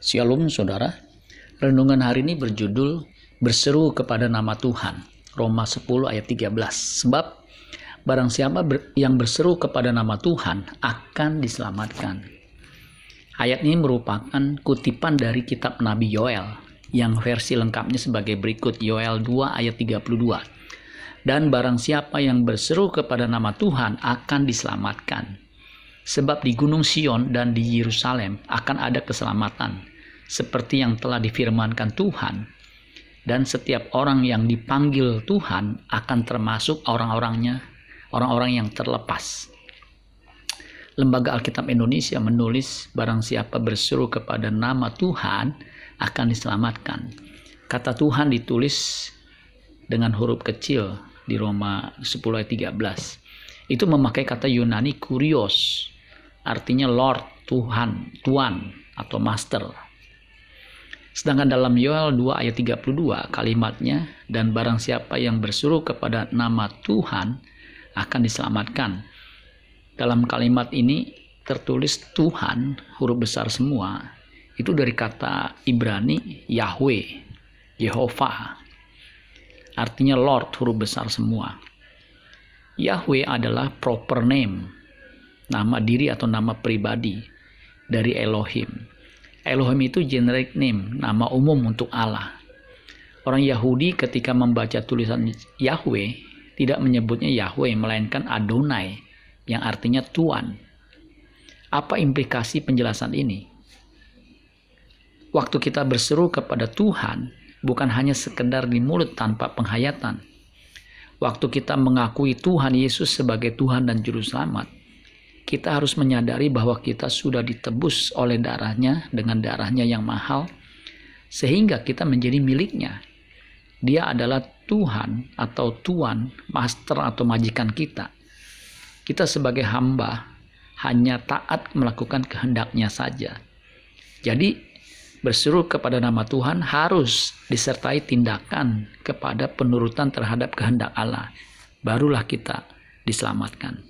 Shalom saudara. Renungan hari ini berjudul Berseru kepada nama Tuhan. Roma 10 ayat 13. Sebab barang siapa yang berseru kepada nama Tuhan akan diselamatkan. Ayat ini merupakan kutipan dari kitab Nabi Yoel yang versi lengkapnya sebagai berikut Yoel 2 ayat 32. Dan barang siapa yang berseru kepada nama Tuhan akan diselamatkan. Sebab di Gunung Sion dan di Yerusalem akan ada keselamatan seperti yang telah difirmankan Tuhan dan setiap orang yang dipanggil Tuhan akan termasuk orang-orangnya orang-orang yang terlepas. Lembaga Alkitab Indonesia menulis barang siapa berseru kepada nama Tuhan akan diselamatkan. Kata Tuhan ditulis dengan huruf kecil di Roma 10 ayat 13. Itu memakai kata Yunani kurios, artinya Lord, Tuhan, Tuan atau Master. Sedangkan dalam Yoel 2 ayat 32 kalimatnya dan barang siapa yang bersuruh kepada nama Tuhan akan diselamatkan. Dalam kalimat ini tertulis Tuhan huruf besar semua. Itu dari kata Ibrani Yahweh, Yehova. Artinya Lord huruf besar semua. Yahweh adalah proper name, nama diri atau nama pribadi dari Elohim Elohim itu generic name, nama umum untuk Allah. Orang Yahudi ketika membaca tulisan Yahweh tidak menyebutnya Yahweh melainkan Adonai yang artinya Tuhan. Apa implikasi penjelasan ini? Waktu kita berseru kepada Tuhan bukan hanya sekedar di mulut tanpa penghayatan. Waktu kita mengakui Tuhan Yesus sebagai Tuhan dan Juru Selamat, kita harus menyadari bahwa kita sudah ditebus oleh darahnya dengan darahnya yang mahal, sehingga kita menjadi miliknya. Dia adalah Tuhan atau Tuan, Master atau majikan kita. Kita sebagai hamba hanya taat melakukan kehendaknya saja. Jadi, berseru kepada nama Tuhan harus disertai tindakan kepada penurutan terhadap kehendak Allah. Barulah kita diselamatkan.